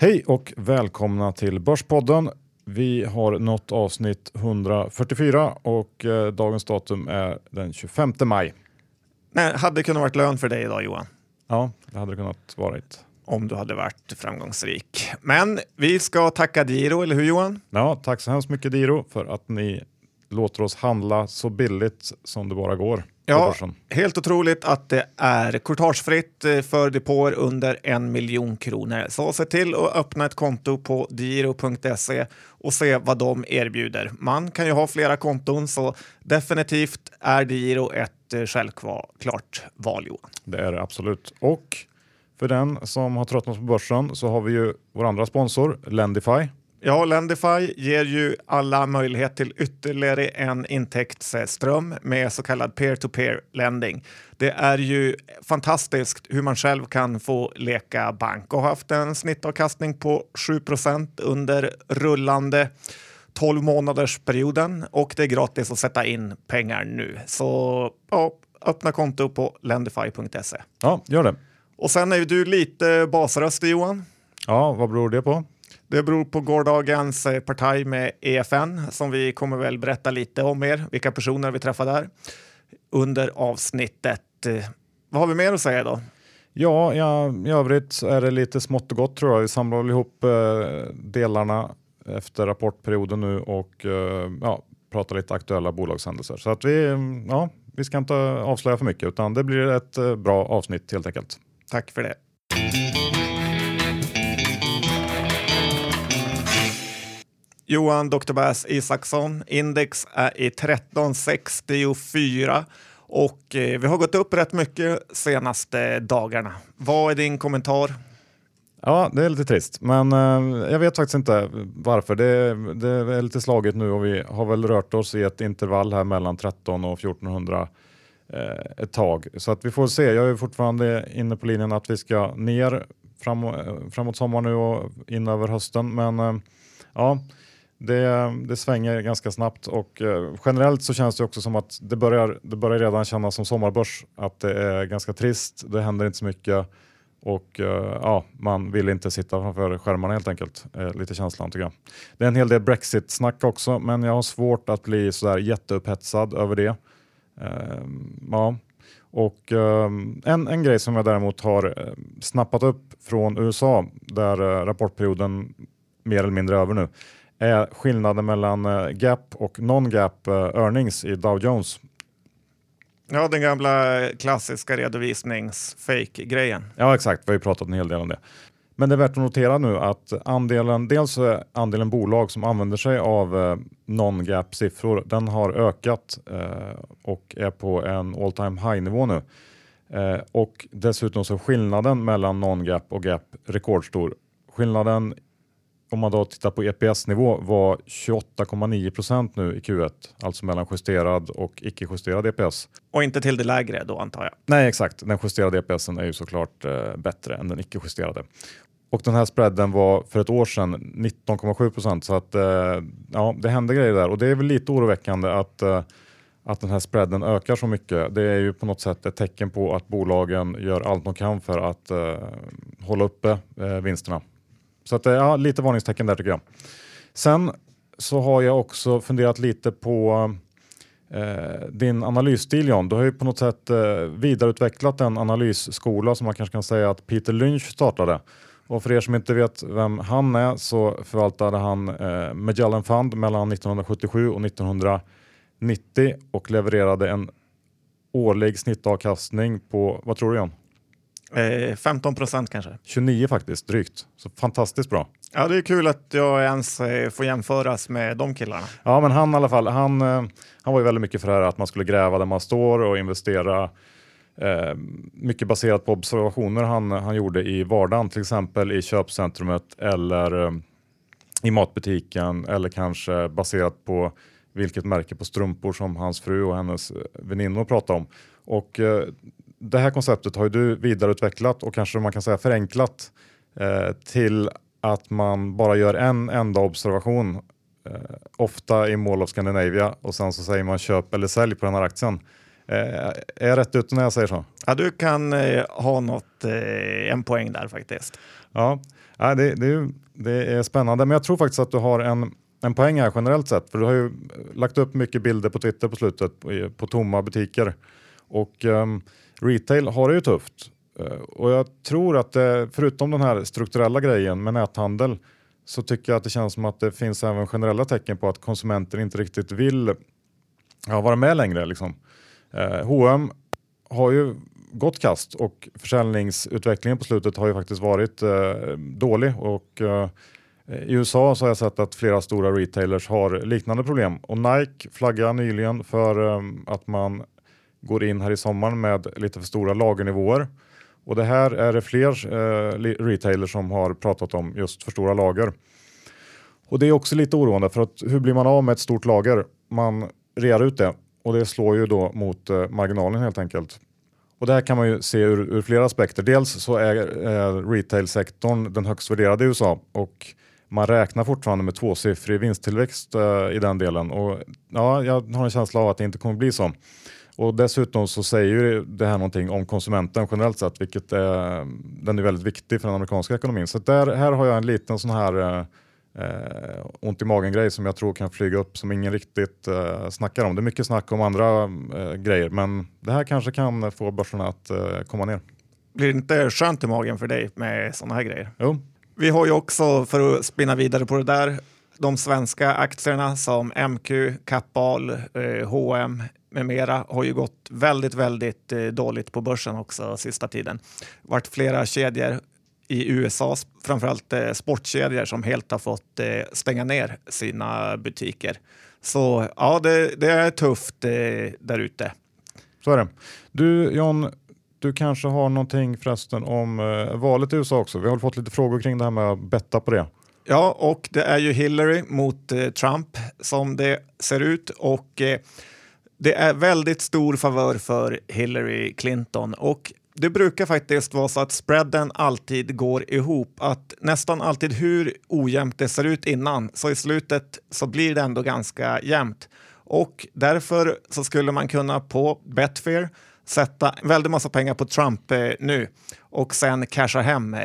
Hej och välkomna till Börspodden. Vi har nått avsnitt 144 och eh, dagens datum är den 25 maj. Men hade kunnat varit lön för dig idag Johan? Ja, det hade det kunnat varit. Om du hade varit framgångsrik. Men vi ska tacka Diro, eller hur Johan? Ja, tack så hemskt mycket Diro för att ni låter oss handla så billigt som det bara går. Ja, helt otroligt att det är courtagefritt eh, för depåer under en miljon kronor. Så se till att öppna ett konto på diro.se och se vad de erbjuder. Man kan ju ha flera konton, så definitivt är Diro ett eh, självklart val, Johan. Det är det absolut. Och för den som har tröttnat på börsen så har vi ju vår andra sponsor, Lendify. Ja, Lendify ger ju alla möjlighet till ytterligare en intäktsström med så kallad peer-to-peer lending. Det är ju fantastiskt hur man själv kan få leka bank och har haft en snittavkastning på 7% under rullande 12 månaders perioden och det är gratis att sätta in pengar nu. Så ja, öppna konto på lendify.se. Ja, gör det. Och sen är ju du lite basröstig Johan. Ja, vad beror det på? Det beror på gårdagens eh, partaj med EFN som vi kommer väl berätta lite om er, vilka personer vi träffade där under avsnittet. Eh, Vad har vi mer att säga då? Ja, ja, i övrigt är det lite smått och gott tror jag. Vi samlar väl ihop eh, delarna efter rapportperioden nu och eh, ja, pratar lite aktuella bolagshändelser. Så att vi, mm, ja, vi ska inte avslöja för mycket utan det blir ett eh, bra avsnitt helt enkelt. Tack för det. Johan Dr. Bass Isaksson, index är i 1364 och eh, vi har gått upp rätt mycket senaste dagarna. Vad är din kommentar? Ja, det är lite trist, men eh, jag vet faktiskt inte varför. Det, det är lite slagigt nu och vi har väl rört oss i ett intervall här mellan 13 och 1400 eh, ett tag. Så att vi får se. Jag är fortfarande inne på linjen att vi ska ner fram, eh, framåt sommaren nu och in över hösten. Men eh, ja, det, det svänger ganska snabbt och eh, generellt så känns det också som att det börjar, det börjar redan kännas som sommarbörs. Att det är ganska trist. Det händer inte så mycket och eh, ja, man vill inte sitta framför skärmarna helt enkelt. Eh, lite känslan tycker jag. Det är en hel del Brexit-snack också, men jag har svårt att bli sådär jätteupphetsad över det. Ehm, ja. Och eh, en, en grej som jag däremot har eh, snappat upp från USA, där eh, rapportperioden mer eller mindre är över nu, är skillnaden mellan eh, gap och non-gap eh, earnings i Dow Jones. Ja, den gamla klassiska redovisnings-fake-grejen. Ja exakt, vi har ju pratat en hel del om det. Men det är värt att notera nu att andelen, dels andelen bolag som använder sig av eh, non-gap siffror, den har ökat och är på en all time high nivå nu. Och dessutom så är skillnaden mellan non-gap och gap rekordstor. Skillnaden om man då tittar på EPS-nivå var 28,9 procent nu i Q1, alltså mellan justerad och icke justerad EPS. Och inte till det lägre då antar jag. Nej, exakt. Den justerade EPSen är ju såklart eh, bättre än den icke justerade. Och den här spreaden var för ett år sedan 19,7 procent. Så att eh, ja, det händer grejer där och det är väl lite oroväckande att, eh, att den här spreaden ökar så mycket. Det är ju på något sätt ett tecken på att bolagen gör allt de kan för att eh, hålla uppe eh, vinsterna. Så att, eh, ja, lite varningstecken där tycker jag. Sen så har jag också funderat lite på eh, din analysstil John. Du har ju på något sätt eh, vidareutvecklat en analysskola som man kanske kan säga att Peter Lynch startade. Och för er som inte vet vem han är så förvaltade han eh, Magellan Fund mellan 1977 och 1990 och levererade en årlig snittavkastning på, vad tror du John? Eh, 15 procent kanske. 29 faktiskt, drygt. Så fantastiskt bra. Ja, det är kul att jag ens eh, får jämföras med de killarna. Ja, men han i alla fall, han, eh, han var ju väldigt mycket för det här att man skulle gräva där man står och investera eh, mycket baserat på observationer han, han gjorde i vardagen, till exempel i köpcentrumet eller eh, i matbutiken eller kanske baserat på vilket märke på strumpor som hans fru och hennes väninnor pratar om. Och eh, det här konceptet har ju du vidareutvecklat och kanske man kan säga förenklat eh, till att man bara gör en enda observation, eh, ofta i Mall of Scandinavia och sen så säger man köp eller sälj på den här aktien. Eh, är jag rätt ute när jag säger så? Ja, du kan eh, ha något, eh, en poäng där faktiskt. Ja, det, det, är, det är spännande, men jag tror faktiskt att du har en, en poäng här generellt sett. För du har ju lagt upp mycket bilder på Twitter på slutet på, på tomma butiker. Och um, retail har det ju tufft. Uh, och jag tror att det, förutom den här strukturella grejen med näthandel så tycker jag att det känns som att det finns även generella tecken på att konsumenter inte riktigt vill ja, vara med längre. Liksom. Uh, H&M har ju gått kast och försäljningsutvecklingen på slutet har ju faktiskt varit uh, dålig. Och, i USA så har jag sett att flera stora retailers har liknande problem och Nike flaggade nyligen för um, att man går in här i sommaren med lite för stora lagernivåer. Och det här är det fler eh, retailers som har pratat om just för stora lager. Och det är också lite oroande för att hur blir man av med ett stort lager? Man rear ut det och det slår ju då mot eh, marginalen helt enkelt. Och det här kan man ju se ur, ur flera aspekter. Dels så är eh, retailsektorn den högst värderade i USA och man räknar fortfarande med tvåsiffrig vinsttillväxt eh, i den delen. Och ja, jag har en känsla av att det inte kommer bli så. Och dessutom så säger det här någonting om konsumenten generellt sett, vilket är, den är väldigt viktig för den amerikanska ekonomin. Så där, här har jag en liten sån här eh, ont i magen-grej som jag tror kan flyga upp som ingen riktigt eh, snackar om. Det är mycket snack om andra eh, grejer, men det här kanske kan få börserna att eh, komma ner. Blir det inte skönt i magen för dig med sådana här grejer? Jo. Vi har ju också, för att spinna vidare på det där, de svenska aktierna som MQ, Kappahl, eh, H&M med mera har ju gått väldigt, väldigt eh, dåligt på börsen också sista tiden. varit flera kedjor i USA, framförallt eh, sportkedjor som helt har fått eh, stänga ner sina butiker. Så ja, det, det är tufft eh, där ute. Så är det. Du John, du kanske har någonting förresten om eh, valet i USA också. Vi har fått lite frågor kring det här med att betta på det. Ja, och det är ju Hillary mot eh, Trump som det ser ut och det är väldigt stor favör för Hillary Clinton och det brukar faktiskt vara så att spreaden alltid går ihop. Att nästan alltid hur ojämnt det ser ut innan, så i slutet så blir det ändå ganska jämnt. Och därför så skulle man kunna på Betfair sätta väldigt massa pengar på Trump eh, nu och sen casha hem eh,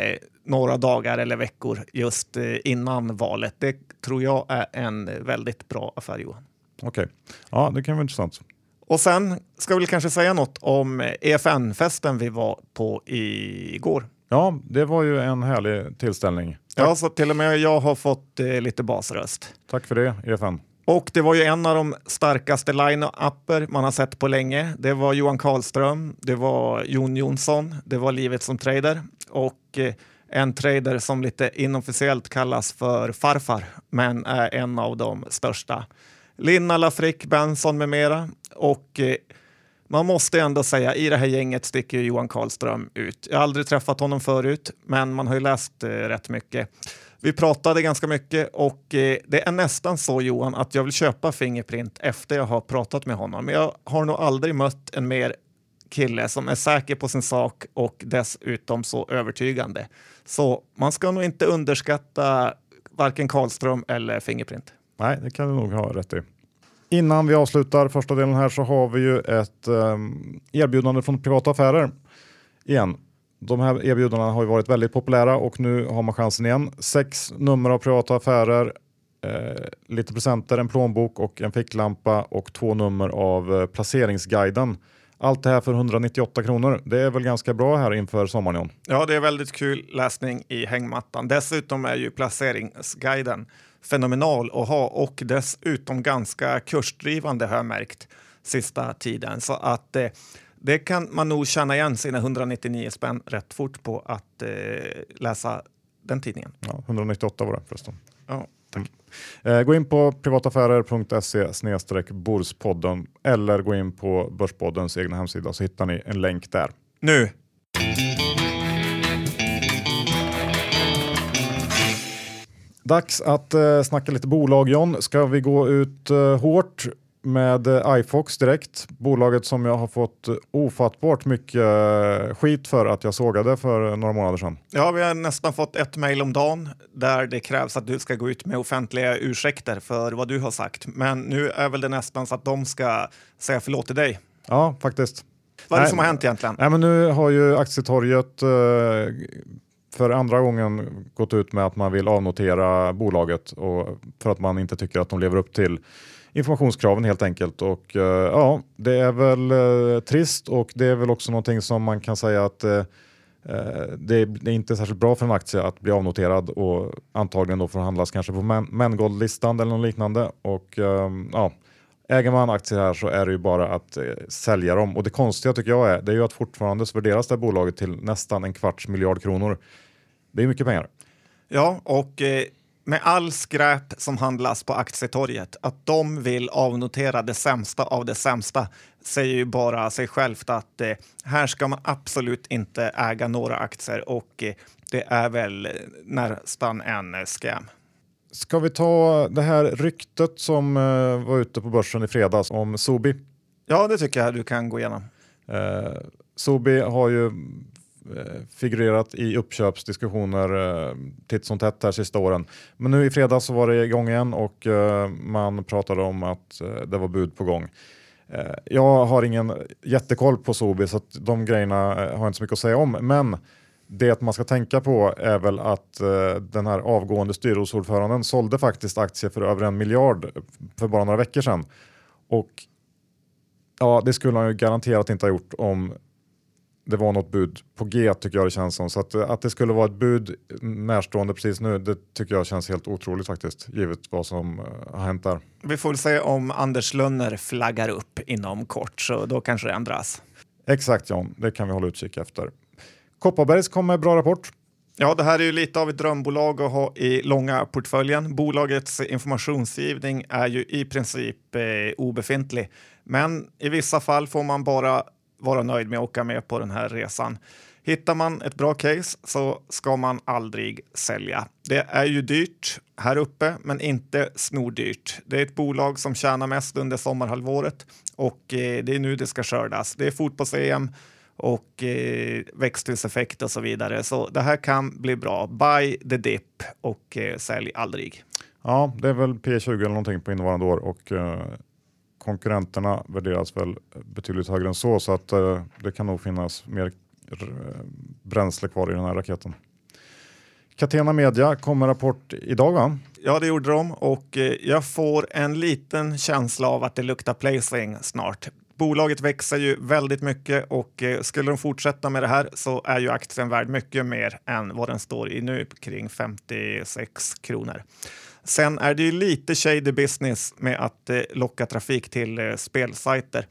några dagar eller veckor just eh, innan valet. Det tror jag är en väldigt bra affär Johan. Okej, okay. ja det kan vara intressant. Och sen ska vi kanske säga något om EFN-festen vi var på igår. Ja, det var ju en härlig tillställning. Tack. Ja, så till och med jag har fått eh, lite basröst. Tack för det, EFN. Och det var ju en av de starkaste line-upper man har sett på länge. Det var Johan Karlström, det var Jon Jonsson, det var Livet som trader och eh, en trader som lite inofficiellt kallas för farfar, men är en av de största. Linna Lafrick, Benson med mera. Och eh, man måste ändå säga, i det här gänget sticker Johan Karlström ut. Jag har aldrig träffat honom förut, men man har ju läst eh, rätt mycket. Vi pratade ganska mycket och eh, det är nästan så Johan att jag vill köpa Fingerprint efter jag har pratat med honom. Men jag har nog aldrig mött en mer kille som är säker på sin sak och dessutom så övertygande. Så man ska nog inte underskatta varken Karlström eller Fingerprint. Nej, det kan du nog ha rätt i. Innan vi avslutar första delen här så har vi ju ett um, erbjudande från privata affärer. Igen, de här erbjudandena har ju varit väldigt populära och nu har man chansen igen. Sex nummer av privata affärer, eh, lite presenter, en plånbok och en ficklampa och två nummer av eh, placeringsguiden. Allt det här för 198 kronor. Det är väl ganska bra här inför sommaren? Ja, det är väldigt kul läsning i hängmattan. Dessutom är ju placeringsguiden fenomenal att ha och dessutom ganska kursdrivande har jag märkt sista tiden. Så att eh, det kan man nog känna igen sina 199 spänn rätt fort på att eh, läsa den tidningen. Ja, 198 var det förresten. Ja, tack. Mm. Eh, gå in på privataffärer.se borspodden eller gå in på Börspoddens egna hemsida så hittar ni en länk där. Nu Dags att eh, snacka lite bolag John. Ska vi gå ut eh, hårt med eh, iFox direkt? Bolaget som jag har fått ofattbart mycket eh, skit för att jag sågade för några månader sedan. Ja, vi har nästan fått ett mejl om dagen där det krävs att du ska gå ut med offentliga ursäkter för vad du har sagt. Men nu är väl det nästan så att de ska säga förlåt till dig. Ja, faktiskt. Vad är det som har hänt egentligen? Nej, men nu har ju aktietorget eh, för andra gången gått ut med att man vill avnotera bolaget och för att man inte tycker att de lever upp till informationskraven helt enkelt. Och eh, ja, det är väl eh, trist och det är väl också någonting som man kan säga att eh, eh det är inte särskilt bra för en aktie att bli avnoterad och antagligen då får handlas kanske på Mangold-listan eller något liknande. Och ehm, ja, Äger man aktier här så är det ju bara att eh, sälja dem. Och det konstiga tycker jag är, det är ju att fortfarande så värderas det här bolaget till nästan en kvarts miljard kronor. Det är mycket pengar. Ja, och eh, med all skräp som handlas på aktietorget, att de vill avnotera det sämsta av det sämsta säger ju bara sig självt att eh, här ska man absolut inte äga några aktier och eh, det är väl nästan en eh, scam. Ska vi ta det här ryktet som var ute på börsen i fredags om Sobi? Ja, det tycker jag du kan gå igenom. Sobi har ju Eh, figurerat i uppköpsdiskussioner eh, titt som tätt här sista åren. Men nu i fredags så var det igång igen och eh, man pratade om att eh, det var bud på gång. Jag har ingen jättekoll på Sobi så att de grejerna har jag inte så mycket att säga om. Men det man ska tänka på är väl att eh, den här avgående styrelseordföranden sålde faktiskt aktier för över en miljard för bara några veckor sedan. Och ja, det skulle han ju garanterat inte ha gjort om det var något bud på G tycker jag det känns som. Så att, att det skulle vara ett bud närstående precis nu, det tycker jag känns helt otroligt faktiskt, givet vad som uh, har hänt där. Vi får se om Anders Lönner flaggar upp inom kort, så då kanske det ändras. Exakt John, det kan vi hålla utkik efter. Kopparbergs kom med bra rapport. Ja, det här är ju lite av ett drömbolag att ha i långa portföljen. Bolagets informationsgivning är ju i princip eh, obefintlig, men i vissa fall får man bara vara nöjd med att åka med på den här resan. Hittar man ett bra case så ska man aldrig sälja. Det är ju dyrt här uppe, men inte snordyrt. Det är ett bolag som tjänar mest under sommarhalvåret och eh, det är nu det ska skördas. Det är fotbolls-EM och eh, växthuseffekt och så vidare. Så det här kan bli bra. Buy the dip och eh, sälj aldrig. Ja, det är väl P20 eller någonting på innevarande år och konkurrenterna värderas väl betydligt högre än så så att eh, det kan nog finnas mer eh, bränsle kvar i den här raketen. Catena Media kom med rapport idag va? Ja, det gjorde de och eh, jag får en liten känsla av att det luktar placing snart. Bolaget växer ju väldigt mycket och skulle de fortsätta med det här så är ju aktien värd mycket mer än vad den står i nu, kring 56 kronor. Sen är det ju lite shady business med att eh, locka trafik till eh, spelsajter.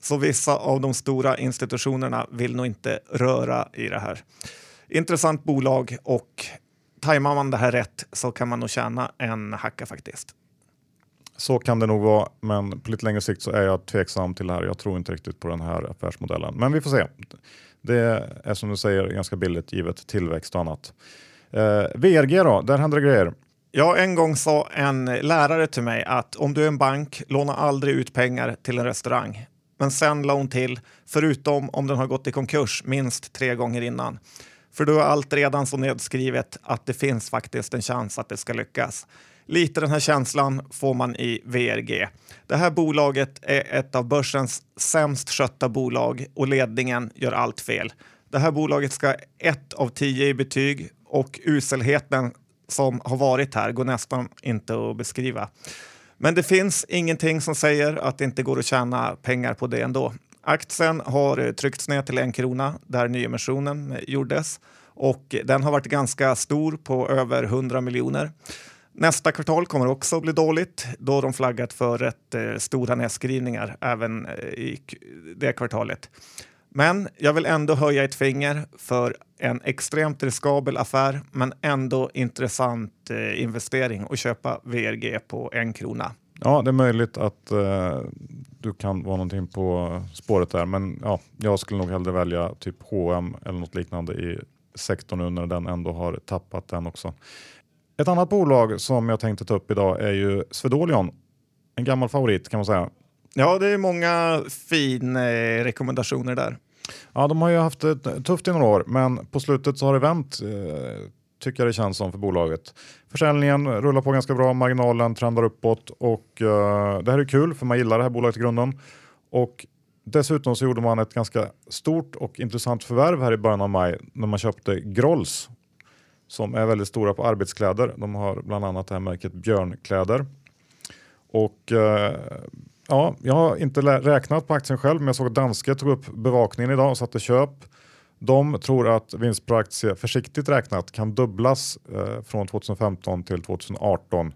Så vissa av de stora institutionerna vill nog inte röra i det här. Intressant bolag och tajmar man det här rätt så kan man nog tjäna en hacka faktiskt. Så kan det nog vara, men på lite längre sikt så är jag tveksam till det här. Jag tror inte riktigt på den här affärsmodellen, men vi får se. Det är som du säger ganska billigt givet tillväxt och annat. Eh, VRG då, där händer det grejer. Ja, en gång sa en lärare till mig att om du är en bank, låna aldrig ut pengar till en restaurang. Men sen la hon till, förutom om den har gått i konkurs minst tre gånger innan. För då är allt redan så nedskrivet att det finns faktiskt en chans att det ska lyckas. Lite den här känslan får man i VRG. Det här bolaget är ett av börsens sämst skötta bolag och ledningen gör allt fel. Det här bolaget ska ett av tio i betyg och uselheten som har varit här går nästan inte att beskriva. Men det finns ingenting som säger att det inte går att tjäna pengar på det ändå. Aktien har tryckts ner till en krona där nyemissionen gjordes och den har varit ganska stor på över 100 miljoner. Nästa kvartal kommer också att bli dåligt då de flaggat för rätt eh, stora nedskrivningar även eh, i det kvartalet. Men jag vill ändå höja ett finger för en extremt riskabel affär men ändå intressant eh, investering och köpa VRG på en krona. Ja, det är möjligt att eh, du kan vara någonting på spåret där, men ja, jag skulle nog hellre välja typ H&M eller något liknande i sektorn nu när den ändå har tappat den också. Ett annat bolag som jag tänkte ta upp idag är ju Svedolion. En gammal favorit kan man säga. Ja, det är många fina eh, rekommendationer där. Ja, de har ju haft det tufft i några år, men på slutet så har det vänt eh, tycker jag det känns som för bolaget. Försäljningen rullar på ganska bra, marginalen trendar uppåt och eh, det här är kul för man gillar det här bolaget i grunden. Och dessutom så gjorde man ett ganska stort och intressant förvärv här i början av maj när man köpte Grolls som är väldigt stora på arbetskläder. De har bland annat det här märket Björnkläder. Och eh, ja, jag har inte räknat på aktien själv, men jag såg att Danske tog upp bevakningen idag och satte köp. De tror att vinst per aktie försiktigt räknat kan dubblas eh, från 2015 till 2018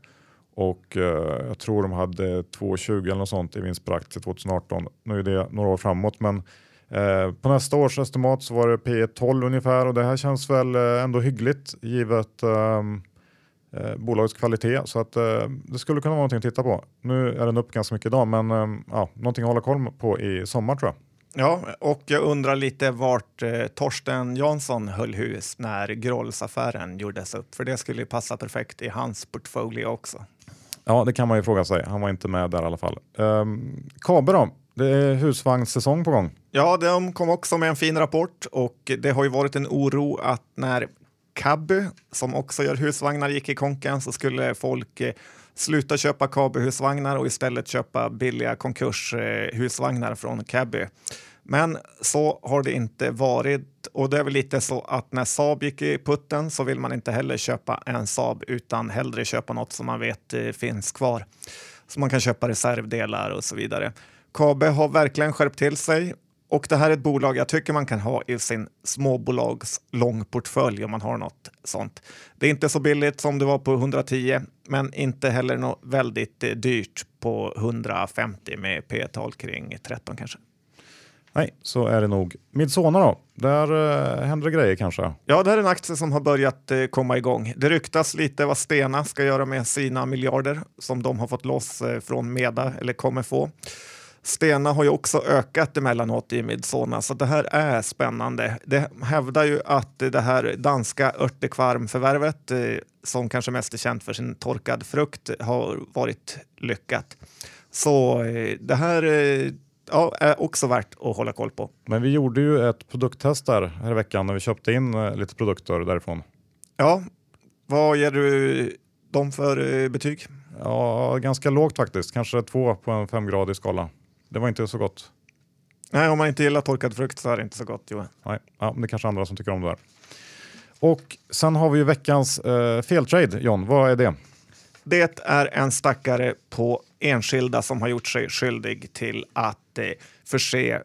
och eh, jag tror de hade 2,20 eller något sånt i vinst per aktie 2018. Nu är det några år framåt, men eh, på nästa års estimat så var det P 12 ungefär och det här känns väl eh, ändå hyggligt givet ehm, eh, bolagets kvalitet så att eh, det skulle kunna vara någonting att titta på. Nu är den upp ganska mycket idag, men eh, ja, någonting att hålla koll på i sommar tror jag. Ja, och jag undrar lite vart eh, Torsten Jansson höll hus när Grolls-affären gjordes upp, för det skulle ju passa perfekt i hans portfölj också. Ja, det kan man ju fråga sig. Han var inte med där i alla fall. Um, Kabe då? Det är husvagnssäsong på gång. Ja, de kom också med en fin rapport och det har ju varit en oro att när Cabby, som också gör husvagnar, gick i konken så skulle folk eh, sluta köpa Cabby-husvagnar och istället köpa billiga konkurshusvagnar från Cabby. Men så har det inte varit och det är väl lite så att när Saab gick i putten så vill man inte heller köpa en Saab utan hellre köpa något som man vet eh, finns kvar. Så man kan köpa reservdelar och så vidare. Kabe har verkligen skärpt till sig och det här är ett bolag jag tycker man kan ha i sin småbolags långportfölj om man har något sånt. Det är inte så billigt som det var på 110, men inte heller något väldigt eh, dyrt på 150 med P-tal kring 13 kanske. Nej, så är det nog. Midsona då? Där uh, händer det grejer kanske? Ja, det är en aktie som har börjat uh, komma igång. Det ryktas lite vad Stena ska göra med sina miljarder som de har fått loss uh, från Meda eller kommer få. Stena har ju också ökat emellanåt i Midsona, så det här är spännande. Det hävdar ju att det här danska örtekvarmförvärvet, eh, som kanske mest är känt för sin torkad frukt, har varit lyckat. Så eh, det här eh, ja, är också värt att hålla koll på. Men vi gjorde ju ett produkttest där här i veckan när vi köpte in lite produkter därifrån. Ja, vad ger du dem för betyg? Ja, ganska lågt faktiskt, kanske två på en femgradig skala. Det var inte så gott. Nej, om man inte gillar torkad frukt så är det inte så gott Johan. Nej, ja, det är kanske andra som tycker om det där. Och sen har vi ju veckans eh, feltrade. John, vad är det? Det är en stackare på enskilda som har gjort sig skyldig till att eh, förse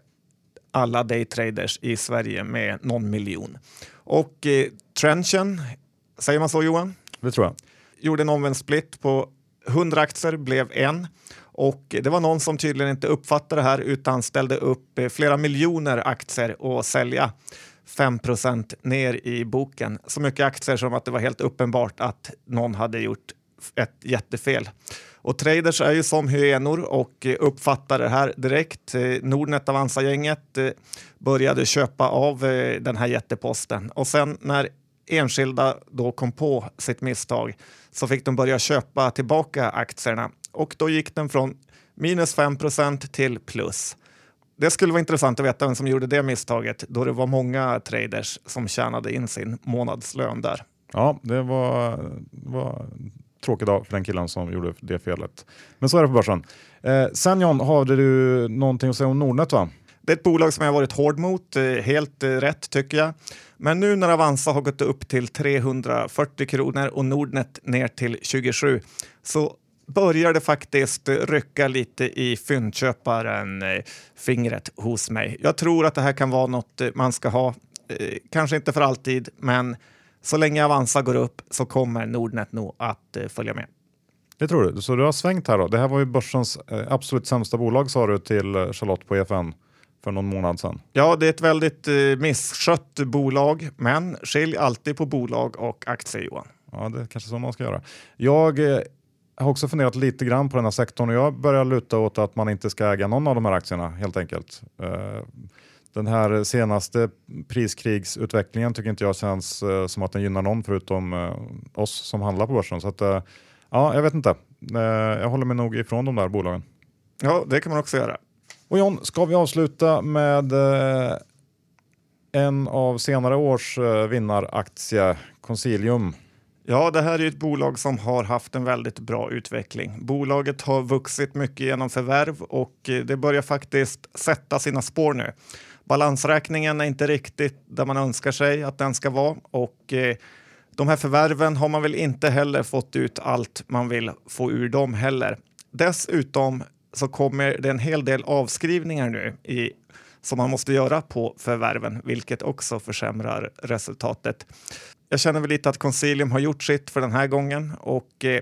alla daytraders i Sverige med någon miljon. Och eh, Trenchen, säger man så Johan? Det tror jag. Gjorde en omvänd split på 100 aktier, blev en. Och det var någon som tydligen inte uppfattade det här utan ställde upp eh, flera miljoner aktier och sälja 5% ner i boken. Så mycket aktier som att det var helt uppenbart att någon hade gjort ett jättefel. Och traders är ju som hyenor och eh, uppfattar det här direkt. Eh, Nordnet Avanza-gänget började köpa av den här jätteposten och sen när enskilda då kom på sitt misstag så fick de börja köpa tillbaka aktierna och då gick den från minus 5% till plus. Det skulle vara intressant att veta vem som gjorde det misstaget då det var många traders som tjänade in sin månadslön där. Ja, det var, var tråkig dag för den killen som gjorde det felet. Men så är det på börsen. Eh, sen John, hade du någonting att säga om Nordnet va? Det är ett bolag som jag varit hård mot, eh, helt eh, rätt tycker jag. Men nu när Avanza har gått upp till 340 kronor och Nordnet ner till 27 så börjar det faktiskt rycka lite i fyndköparen eh, fingret hos mig. Jag tror att det här kan vara något eh, man ska ha, eh, kanske inte för alltid, men så länge Avanza går upp så kommer Nordnet nog att följa med. Det tror du? Så du har svängt här då? Det här var ju börsens absolut sämsta bolag sa du till Charlotte på EFN för någon månad sedan. Ja, det är ett väldigt misskött bolag, men skilj alltid på bolag och aktier Johan. Ja, det är kanske så man ska göra. Jag har också funderat lite grann på den här sektorn och jag börjar luta åt att man inte ska äga någon av de här aktierna helt enkelt. Eh, den här senaste priskrigsutvecklingen tycker inte jag känns eh, som att den gynnar någon förutom eh, oss som handlar på börsen. Så att, ja, jag vet inte. Jag håller mig nog ifrån de där bolagen. Ja, det kan man också göra. Och John, ska vi avsluta med en av senare års vinnaraktie, Consilium. Ja, det här är ett bolag som har haft en väldigt bra utveckling. Bolaget har vuxit mycket genom förvärv och eh, det börjar faktiskt sätta sina spår nu. Balansräkningen är inte riktigt där man önskar sig att den ska vara och eh, de här förvärven har man väl inte heller fått ut allt man vill få ur dem heller. Dessutom så kommer det en hel del avskrivningar nu i, som man måste göra på förvärven, vilket också försämrar resultatet. Jag känner väl lite att Consilium har gjort sitt för den här gången och eh,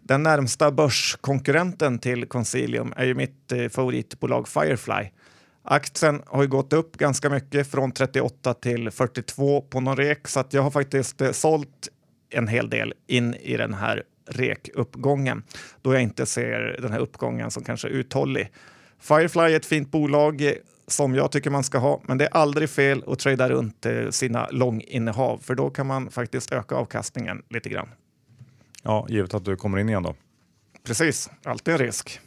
den närmsta börskonkurrenten till Consilium är ju mitt eh, favoritbolag Firefly. Aktien har ju gått upp ganska mycket från 38 till 42 på någon rek så att jag har faktiskt eh, sålt en hel del in i den här rekuppgången då jag inte ser den här uppgången som kanske uthållig. Firefly är ett fint bolag eh, som jag tycker man ska ha, men det är aldrig fel att trada runt sina långinnehav för då kan man faktiskt öka avkastningen lite grann. Ja, givet att du kommer in igen då. Precis, alltid en risk.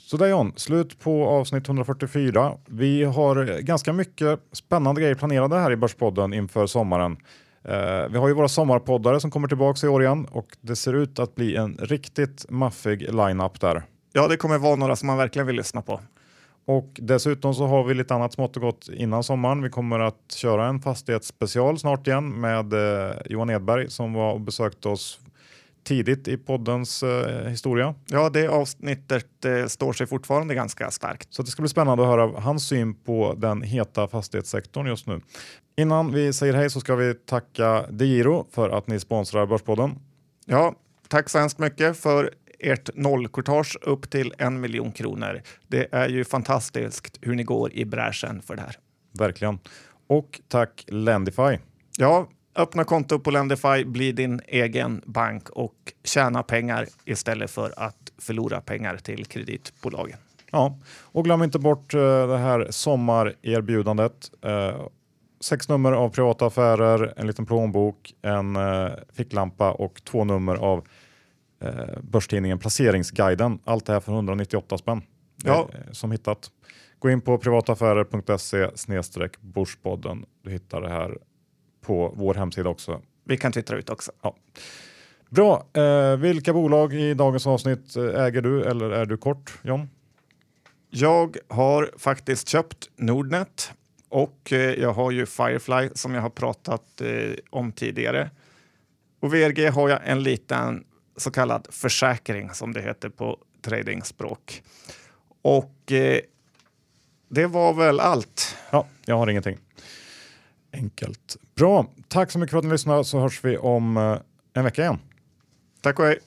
Så där John, slut på avsnitt 144. Vi har ganska mycket spännande grejer planerade här i Börspodden inför sommaren. Uh, vi har ju våra sommarpoddare som kommer tillbaka i år igen och det ser ut att bli en riktigt maffig line-up där. Ja, det kommer vara några som man verkligen vill lyssna på. Och dessutom så har vi lite annat smått och gott innan sommaren. Vi kommer att köra en fastighetsspecial snart igen med uh, Johan Edberg som var och besökte oss tidigt i poddens eh, historia. Ja, det avsnittet eh, står sig fortfarande ganska starkt. Så det ska bli spännande att höra hans syn på den heta fastighetssektorn just nu. Innan vi säger hej så ska vi tacka DeGiro för att ni sponsrar Börspodden. Ja, tack så hemskt mycket för ert nollkortage upp till en miljon kronor. Det är ju fantastiskt hur ni går i bräschen för det här. Verkligen. Och tack Lendify. Ja, öppna konto på Lendify, bli din egen bank och tjäna pengar istället för att förlora pengar till kreditbolagen. Ja, och glöm inte bort uh, det här sommarerbjudandet. Uh, sex nummer av privata affärer, en liten plånbok, en uh, ficklampa och två nummer av börstidningen Placeringsguiden. Allt det här för 198 spänn. Ja. Som hittat. Gå in på privataffärer.se snedstreck Börspodden. Du hittar det här på vår hemsida också. Vi kan twittra ut också. Ja. Bra. Eh, vilka bolag i dagens avsnitt äger du eller är du kort, John? Jag har faktiskt köpt Nordnet och eh, jag har ju Firefly som jag har pratat eh, om tidigare. Och VRG har jag en liten så kallad försäkring som det heter på tradingspråk. Och eh, det var väl allt. Ja, jag har ingenting. Enkelt. Bra. Tack så mycket för att ni lyssnade så hörs vi om eh, en vecka igen. Tack och hej.